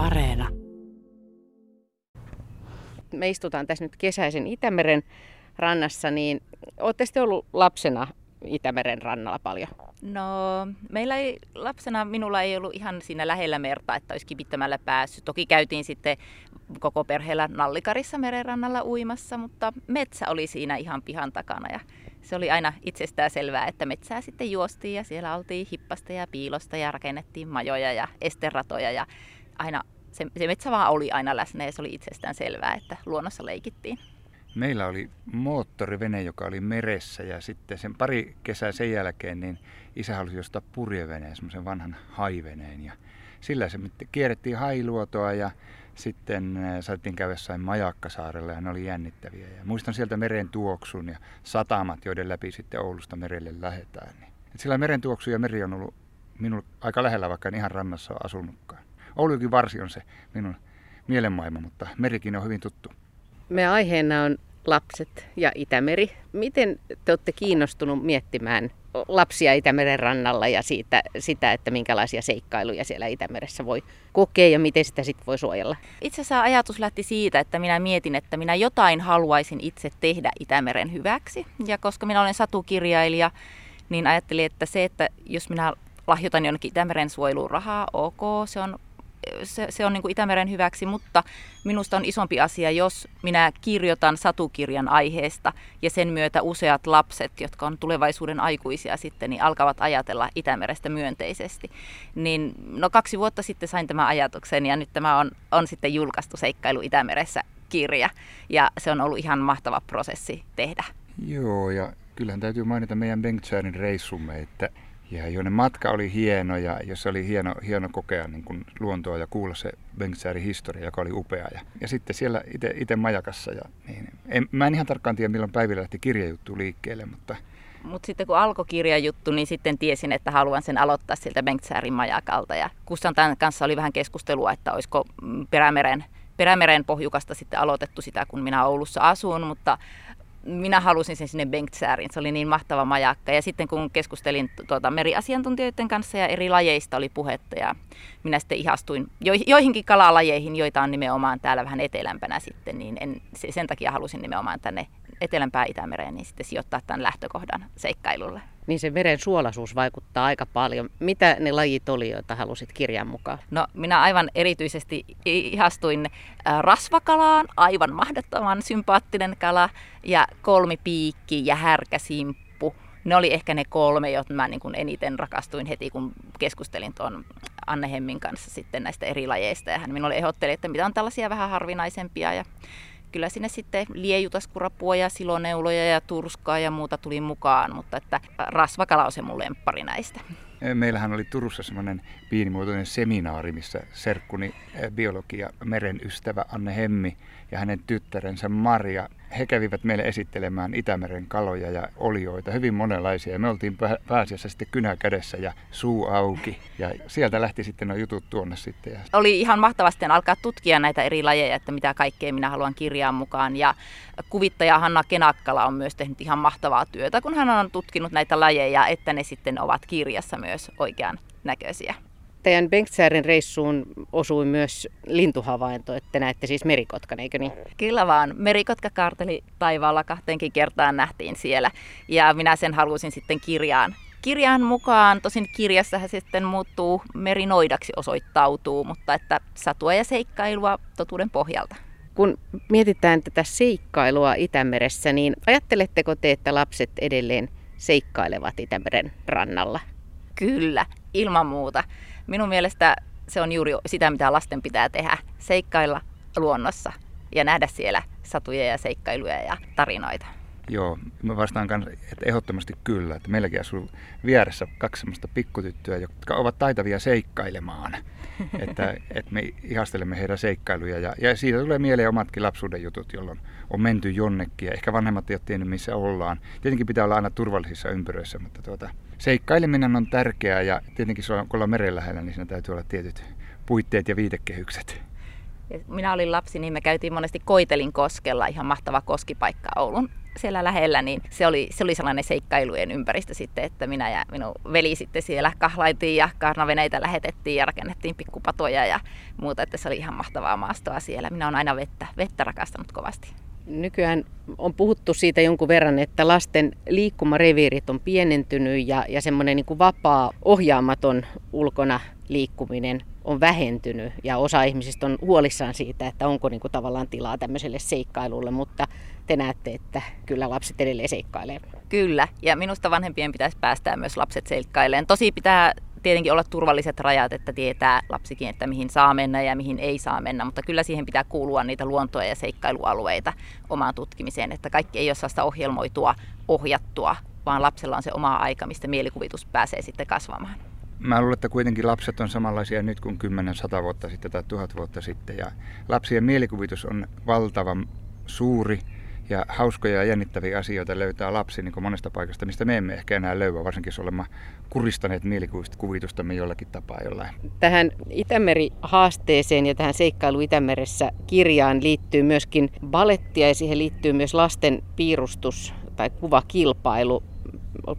Areena. Me istutaan tässä nyt kesäisen Itämeren rannassa, niin olette sitten ollut lapsena Itämeren rannalla paljon? No, meillä ei, lapsena minulla ei ollut ihan siinä lähellä merta, että olisi kipittämällä päässyt. Toki käytiin sitten koko perheellä Nallikarissa merenrannalla uimassa, mutta metsä oli siinä ihan pihan takana ja se oli aina itsestään selvää, että metsää sitten juostiin ja siellä oltiin hippasta ja piilosta ja rakennettiin majoja ja esteratoja ja aina se, se metsä vaan oli aina läsnä ja se oli itsestään selvää, että luonnossa leikittiin. Meillä oli moottorivene, joka oli meressä ja sitten sen pari kesää sen jälkeen niin isä halusi ostaa purjeveneen, semmoisen vanhan haiveneen ja sillä se kierrettiin hailuotoa ja sitten äh, saatiin käydä jossain Majakkasaarella ja ne oli jännittäviä. Ja muistan sieltä meren tuoksun ja satamat, joiden läpi sitten Oulusta merelle lähetään. Niin. Sillä meren tuoksu ja meri on ollut minulle aika lähellä, vaikka en ihan rannassa ole asunutkaan. Oulukin varsi on se minun mielenmaailma, mutta merikin on hyvin tuttu. Me aiheena on lapset ja Itämeri. Miten te olette kiinnostunut miettimään lapsia Itämeren rannalla ja siitä, sitä, että minkälaisia seikkailuja siellä Itämeressä voi kokea ja miten sitä sitten voi suojella? Itse asiassa ajatus lähti siitä, että minä mietin, että minä jotain haluaisin itse tehdä Itämeren hyväksi. Ja koska minä olen satukirjailija, niin ajattelin, että se, että jos minä lahjoitan jonnekin Itämeren suojeluun rahaa, ok, se on se, se on niin kuin Itämeren hyväksi, mutta minusta on isompi asia, jos minä kirjoitan satukirjan aiheesta ja sen myötä useat lapset, jotka on tulevaisuuden aikuisia sitten, niin alkavat ajatella Itämerestä myönteisesti. Niin, no kaksi vuotta sitten sain tämän ajatuksen ja nyt tämä on, on sitten julkaistu Seikkailu Itämeressä kirja ja se on ollut ihan mahtava prosessi tehdä. Joo ja kyllähän täytyy mainita meidän Bengtsäärin reissumme, että ja joiden matka oli hieno ja jossa oli hieno, hieno kokea niin kuin luontoa ja kuulla se Bengtsäärin historia, joka oli upea. Ja, ja sitten siellä itse majakassa. Ja, niin, en, mä en ihan tarkkaan tiedä, milloin päivillä lähti kirjajuttu liikkeelle, mutta... Mutta sitten kun alkoi kirjajuttu, niin sitten tiesin, että haluan sen aloittaa sieltä Bengtsäärin majakalta. Ja Kustantan kanssa oli vähän keskustelua, että olisiko Perämeren, Perämeren pohjukasta sitten aloitettu sitä, kun minä Oulussa asun, mutta minä halusin sen sinne Bengtsääriin. Se oli niin mahtava majakka. Ja sitten kun keskustelin tuota, meriasiantuntijoiden kanssa ja eri lajeista oli puhetta ja minä sitten ihastuin joihinkin kalalajeihin, joita on nimenomaan täällä vähän etelämpänä sitten, niin en, sen takia halusin nimenomaan tänne etelämpää Itämereen niin sitten sijoittaa tämän lähtökohdan seikkailulle. Niin se veren suolaisuus vaikuttaa aika paljon. Mitä ne lajit oli, joita halusit kirjan mukaan? No minä aivan erityisesti ihastuin rasvakalaan, aivan mahdottoman sympaattinen kala, ja kolmipiikki ja härkäsimppu. Ne oli ehkä ne kolme, joita mä niin kuin eniten rakastuin heti, kun keskustelin tuon Anne Hemmin kanssa sitten näistä eri lajeista. Ja hän minulle ehdotteli, että mitä on tällaisia vähän harvinaisempia. Ja kyllä sinne sitten liejutaskurapua ja siloneuloja ja turskaa ja muuta tuli mukaan, mutta että rasvakala on se mun lemppari näistä. Meillähän oli Turussa semmoinen pienimuotoinen seminaari, missä serkkuni biologia meren ystävä Anne Hemmi ja hänen tyttärensä Maria he kävivät meille esittelemään Itämeren kaloja ja olioita, hyvin monenlaisia. Me oltiin pääasiassa sitten kynä kädessä ja suu auki. Ja sieltä lähti sitten nuo jutut tuonne sitten. Oli ihan mahtavasti alkaa tutkia näitä eri lajeja, että mitä kaikkea minä haluan kirjaan mukaan. Ja kuvittaja Hanna Kenakkala on myös tehnyt ihan mahtavaa työtä, kun hän on tutkinut näitä lajeja, että ne sitten ovat kirjassa myös oikean näköisiä. Teidän Bengtsäärin reissuun osui myös lintuhavainto, että näette siis merikotkan, eikö niin? Kyllä vaan. Merikotka kaarteli taivaalla kahteenkin kertaan nähtiin siellä. Ja minä sen halusin sitten kirjaan kirjaan mukaan. Tosin kirjassa se sitten muuttuu merinoidaksi osoittautuu, mutta että satua ja seikkailua totuuden pohjalta. Kun mietitään tätä seikkailua Itämeressä, niin ajatteletteko te, että lapset edelleen seikkailevat Itämeren rannalla? Kyllä, ilman muuta. Minun mielestä se on juuri sitä, mitä lasten pitää tehdä. Seikkailla luonnossa ja nähdä siellä satuja ja seikkailuja ja tarinoita. Joo, mä vastaan kanssa, että ehdottomasti kyllä. Että meilläkin asuu vieressä kaksi sellaista pikkutyttöä, jotka ovat taitavia seikkailemaan. että, että me ihastelemme heidän seikkailuja ja, ja siitä tulee mieleen omatkin lapsuuden jutut, jolloin on menty jonnekin ja ehkä vanhemmat eivät tiennyt missä ollaan. Tietenkin pitää olla aina turvallisissa ympyröissä, mutta tuota, seikkaileminen on tärkeää ja tietenkin kun ollaan meren lähellä, niin siinä täytyy olla tietyt puitteet ja viitekehykset. minä olin lapsi, niin me käytiin monesti Koitelin koskella, ihan mahtava koskipaikka Oulun siellä lähellä, niin se oli, se oli sellainen seikkailujen ympäristö sitten, että minä ja minun veli sitten siellä kahlaitiin ja karnaveneitä lähetettiin ja rakennettiin pikkupatoja ja muuta, että se oli ihan mahtavaa maastoa siellä. Minä olen aina vettä, vettä rakastanut kovasti. Nykyään on puhuttu siitä jonkun verran, että lasten liikkumareviirit on pienentynyt ja, ja semmoinen niin vapaa, ohjaamaton ulkona liikkuminen on vähentynyt ja osa ihmisistä on huolissaan siitä, että onko niin kuin tavallaan tilaa tämmöiselle seikkailulle, mutta te näette, että kyllä lapset edelleen seikkailee. Kyllä, ja minusta vanhempien pitäisi päästää myös lapset seikkailemaan. Tosi pitää tietenkin olla turvalliset rajat, että tietää lapsikin, että mihin saa mennä ja mihin ei saa mennä, mutta kyllä siihen pitää kuulua niitä luontoa ja seikkailualueita omaan tutkimiseen, että kaikki ei ole sellaista ohjelmoitua, ohjattua, vaan lapsella on se oma aika, mistä mielikuvitus pääsee sitten kasvamaan. Mä luulen, että kuitenkin lapset on samanlaisia nyt kuin 10-100 vuotta sitten tai 1000 vuotta sitten. Ja lapsien mielikuvitus on valtavan suuri ja hauskoja ja jännittäviä asioita löytää lapsi niin monesta paikasta, mistä me emme ehkä enää löyä, varsinkin jos olemme kuristaneet mielikuvitustamme jollakin tapaa jollain. Tähän Itämeri-haasteeseen ja tähän seikkailu Itämeressä kirjaan liittyy myöskin balettia ja siihen liittyy myös lasten piirustus tai kuvakilpailu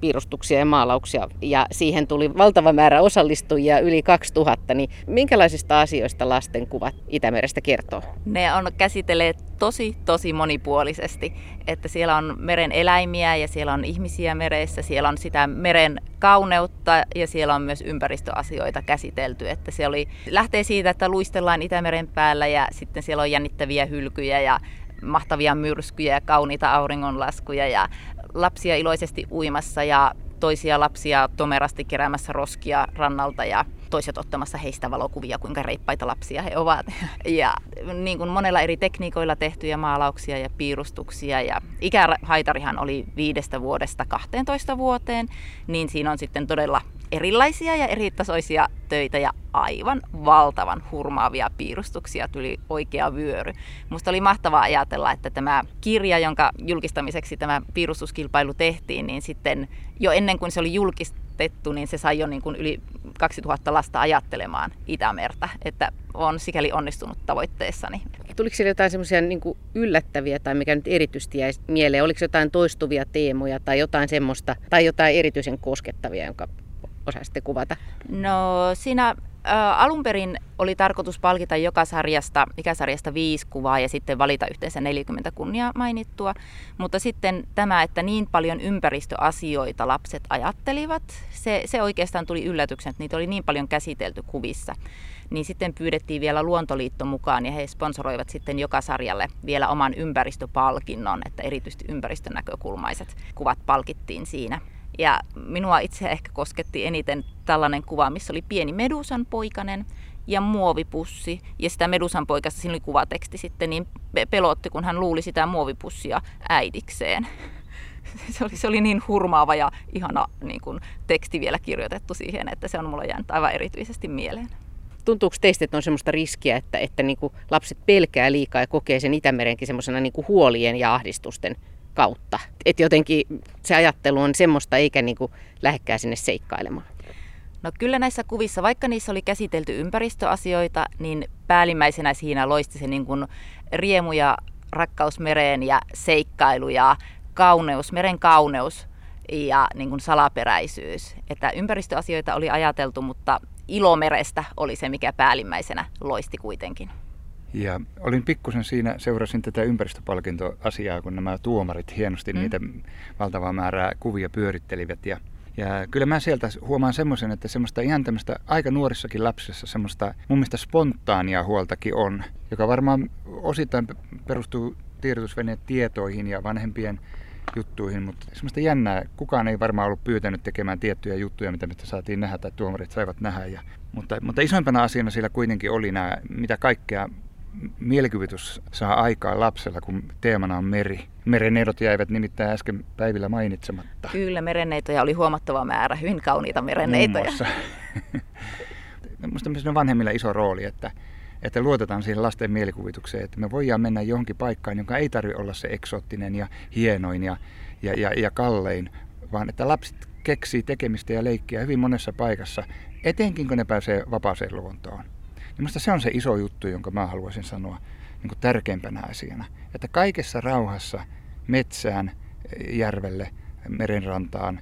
piirustuksia ja maalauksia ja siihen tuli valtava määrä osallistujia, yli 2000, niin minkälaisista asioista lasten kuvat Itämerestä kertoo? Ne on käsitelleet tosi, tosi monipuolisesti, että siellä on meren eläimiä ja siellä on ihmisiä meressä, siellä on sitä meren kauneutta ja siellä on myös ympäristöasioita käsitelty, että se oli, lähtee siitä, että luistellaan Itämeren päällä ja sitten siellä on jännittäviä hylkyjä ja mahtavia myrskyjä ja kauniita auringonlaskuja ja lapsia iloisesti uimassa ja toisia lapsia tomerasti keräämässä roskia rannalta ja toiset ottamassa heistä valokuvia, kuinka reippaita lapsia he ovat. Ja niin kuin monella eri tekniikoilla tehtyjä maalauksia ja piirustuksia. Ja ikähaitarihan oli viidestä vuodesta 12 vuoteen, niin siinä on sitten todella erilaisia ja eritasoisia töitä ja aivan valtavan hurmaavia piirustuksia tuli oikea vyöry. Musta oli mahtavaa ajatella, että tämä kirja, jonka julkistamiseksi tämä piirustuskilpailu tehtiin, niin sitten jo ennen kuin se oli julkistettu, niin se sai jo niin kuin yli 2000 lasta ajattelemaan Itämertä, että on sikäli onnistunut tavoitteessani. Tuliko siellä jotain semmoisia niin yllättäviä tai mikä nyt erityisesti jäi mieleen? Oliko jotain toistuvia teemoja tai jotain semmoista tai jotain erityisen koskettavia, jonka osaisitte kuvata? No siinä ä, alun perin oli tarkoitus palkita joka sarjasta, ikäsarjasta viisi kuvaa ja sitten valita yhteensä 40 kunnia mainittua. Mutta sitten tämä, että niin paljon ympäristöasioita lapset ajattelivat, se, se oikeastaan tuli yllätyksen, että niitä oli niin paljon käsitelty kuvissa. Niin sitten pyydettiin vielä Luontoliitto mukaan ja he sponsoroivat sitten joka sarjalle vielä oman ympäristöpalkinnon, että erityisesti ympäristönäkökulmaiset kuvat palkittiin siinä. Ja minua itse ehkä kosketti eniten tällainen kuva, missä oli pieni Medusan poikanen ja muovipussi. Ja sitä Medusan poikasta, siinä oli kuvateksti sitten, niin pelotti, kun hän luuli sitä muovipussia äidikseen. Se oli, se oli niin hurmaava ja ihana niin kuin, teksti vielä kirjoitettu siihen, että se on mulle jäänyt aivan erityisesti mieleen tuntuuko teistä, että on semmoista riskiä, että, että niin kuin lapset pelkää liikaa ja kokee sen Itämerenkin semmoisena niin huolien ja ahdistusten kautta. Että jotenkin se ajattelu on semmoista eikä niin kuin lähekkää sinne seikkailemaan. No kyllä näissä kuvissa, vaikka niissä oli käsitelty ympäristöasioita, niin päällimmäisenä siinä loisti se niin riemu ja rakkaus mereen ja seikkailu ja kauneus, meren kauneus ja niin kuin salaperäisyys. Että ympäristöasioita oli ajateltu, mutta ilomerestä oli se, mikä päällimmäisenä loisti kuitenkin. Ja olin pikkusen siinä, seurasin tätä ympäristöpalkintoasiaa, kun nämä tuomarit hienosti mm. niitä valtavaa määrää kuvia pyörittelivät. Ja, ja kyllä mä sieltä huomaan semmoisen, että semmoista ihan tämmöistä aika nuorissakin lapsessa semmoista mun mielestä spontaania huoltakin on, joka varmaan osittain perustuu tiedotusveneen tietoihin ja vanhempien juttuihin, mutta semmoista jännää. Kukaan ei varmaan ollut pyytänyt tekemään tiettyjä juttuja, mitä me saatiin nähdä tai tuomarit saivat nähdä. Ja, mutta, mutta isoimpana asiana siellä kuitenkin oli nämä, mitä kaikkea mielikuvitus saa aikaa lapsella, kun teemana on meri. Merenneidot jäivät nimittäin äsken päivillä mainitsematta. Kyllä, merenneitoja oli huomattava määrä, hyvin kauniita merenneitoja. Minusta myös on vanhemmilla iso rooli, että, että luotetaan siihen lasten mielikuvitukseen, että me voidaan mennä johonkin paikkaan, joka ei tarvitse olla se eksoottinen ja hienoin ja, ja, ja, ja kallein, vaan että lapset keksii tekemistä ja leikkiä hyvin monessa paikassa, etenkin kun ne pääsee vapaaseen luontoon. Minusta se on se iso juttu, jonka mä haluaisin sanoa niin kuin tärkeimpänä asiana. Että kaikessa rauhassa metsään järvelle, merenrantaan,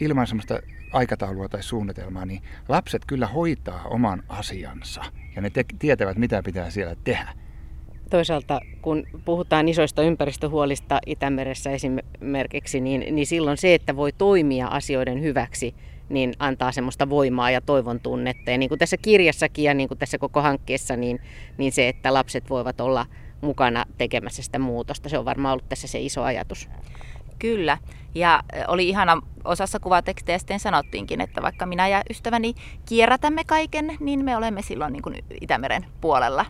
ilman sellaista aikataulua tai suunnitelmaa, niin lapset kyllä hoitaa oman asiansa ja ne te- tietävät, mitä pitää siellä tehdä. Toisaalta kun puhutaan isoista ympäristöhuolista Itämeressä esimerkiksi, niin, niin silloin se, että voi toimia asioiden hyväksi, niin antaa semmoista voimaa ja toivon tunnetta. Ja niin kuin tässä kirjassakin ja niin kuin tässä koko hankkeessa, niin, niin se, että lapset voivat olla mukana tekemässä sitä muutosta, se on varmaan ollut tässä se iso ajatus. Kyllä. Ja oli ihana, osassa kuvatekstejä sitten sanottiinkin, että vaikka minä ja ystäväni kierrätämme kaiken, niin me olemme silloin niin kuin Itämeren puolella.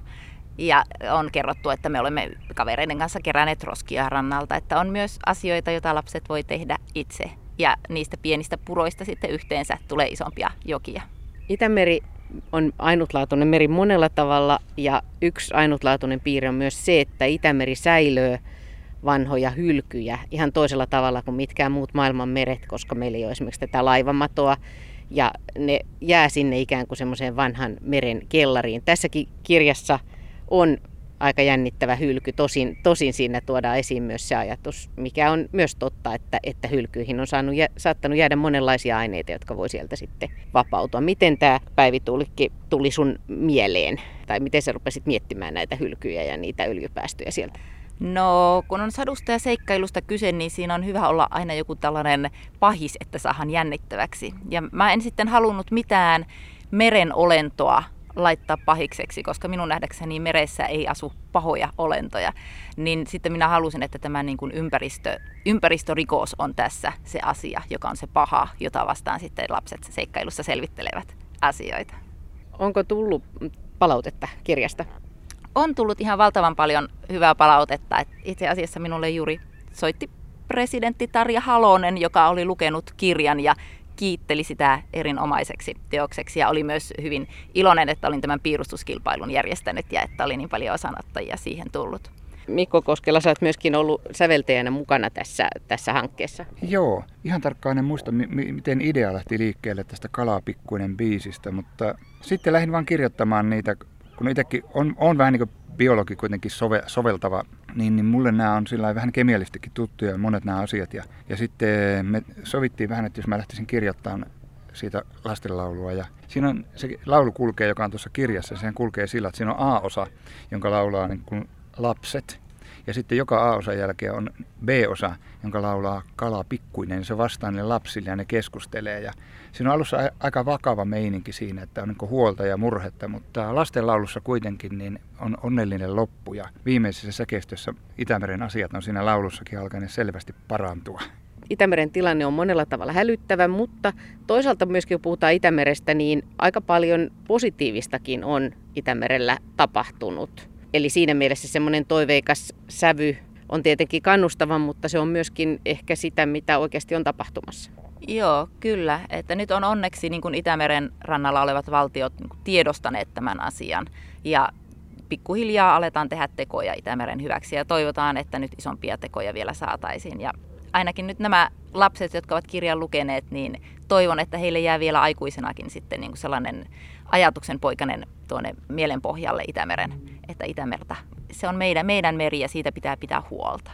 Ja on kerrottu, että me olemme kavereiden kanssa keränneet roskia rannalta, että on myös asioita, joita lapset voi tehdä itse. Ja niistä pienistä puroista sitten yhteensä tulee isompia jokia. Itämeri on ainutlaatuinen meri monella tavalla ja yksi ainutlaatuinen piirre on myös se, että Itämeri säilöö vanhoja hylkyjä ihan toisella tavalla kuin mitkään muut maailman meret, koska meillä ei ole esimerkiksi tätä laivamatoa ja ne jää sinne ikään kuin semmoiseen vanhan meren kellariin. Tässäkin kirjassa on aika jännittävä hylky. Tosin, tosin siinä tuodaan esiin myös se ajatus, mikä on myös totta, että, että hylkyihin on saanut, saattanut jäädä monenlaisia aineita, jotka voi sieltä sitten vapautua. Miten tämä päivitulikki tuli sun mieleen? Tai miten sä rupesit miettimään näitä hylkyjä ja niitä öljypäästöjä sieltä? No, kun on sadusta ja seikkailusta kyse, niin siinä on hyvä olla aina joku tällainen pahis, että saahan jännittäväksi. Ja mä en sitten halunnut mitään meren olentoa laittaa pahikseksi, koska minun nähdäkseni meressä ei asu pahoja olentoja. Niin sitten minä halusin, että tämä niin kuin ympäristö, ympäristörikos on tässä se asia, joka on se paha, jota vastaan sitten lapset seikkailussa selvittelevät asioita. Onko tullut palautetta kirjasta? On tullut ihan valtavan paljon hyvää palautetta. Itse asiassa minulle juuri soitti presidentti Tarja Halonen, joka oli lukenut kirjan ja kiitteli sitä erinomaiseksi teokseksi ja oli myös hyvin iloinen, että olin tämän piirustuskilpailun järjestänyt ja että oli niin paljon osanottajia siihen tullut. Mikko Koskela, sä oot myöskin ollut säveltäjänä mukana tässä, tässä hankkeessa. Joo, ihan tarkkaan en muista, m- miten idea lähti liikkeelle tästä Kalapikkuinen biisistä, mutta sitten lähdin vaan kirjoittamaan niitä, kun itsekin on, on vähän niin kuin biologi kuitenkin sove, soveltava, niin, niin mulle nämä on sillä vähän kemiallistikin tuttuja monet nämä asiat. Ja, ja sitten me sovittiin vähän, että jos mä lähtisin kirjoittamaan siitä lastenlaulua. Ja siinä on se laulu kulkee, joka on tuossa kirjassa, sehän kulkee sillä, että siinä on A-osa, jonka laulaa niin kuin lapset. Ja sitten joka A-osan jälkeen on B-osa, jonka laulaa Kala Pikkuinen. Se vastaa ne lapsille ja ne keskustelee. Ja siinä on alussa aika vakava meininki siinä, että on niin huolta ja murhetta, mutta lasten laulussa kuitenkin niin on onnellinen loppu. Ja viimeisessä säkeistössä Itämeren asiat on siinä laulussakin alkaneet selvästi parantua. Itämeren tilanne on monella tavalla hälyttävä, mutta toisaalta myöskin kun puhutaan Itämerestä, niin aika paljon positiivistakin on Itämerellä tapahtunut. Eli siinä mielessä semmoinen toiveikas sävy on tietenkin kannustava, mutta se on myöskin ehkä sitä, mitä oikeasti on tapahtumassa. Joo, kyllä. Että nyt on onneksi niin kuin Itämeren rannalla olevat valtiot niin kuin tiedostaneet tämän asian. Ja pikkuhiljaa aletaan tehdä tekoja Itämeren hyväksi ja toivotaan, että nyt isompia tekoja vielä saataisiin. Ja ainakin nyt nämä lapset, jotka ovat kirjan lukeneet, niin toivon, että heille jää vielä aikuisenakin sitten niin kuin sellainen ajatuksen poikainen tuonne mielen pohjalle Itämeren, että Itämerta, se on meidän, meidän meri ja siitä pitää pitää huolta.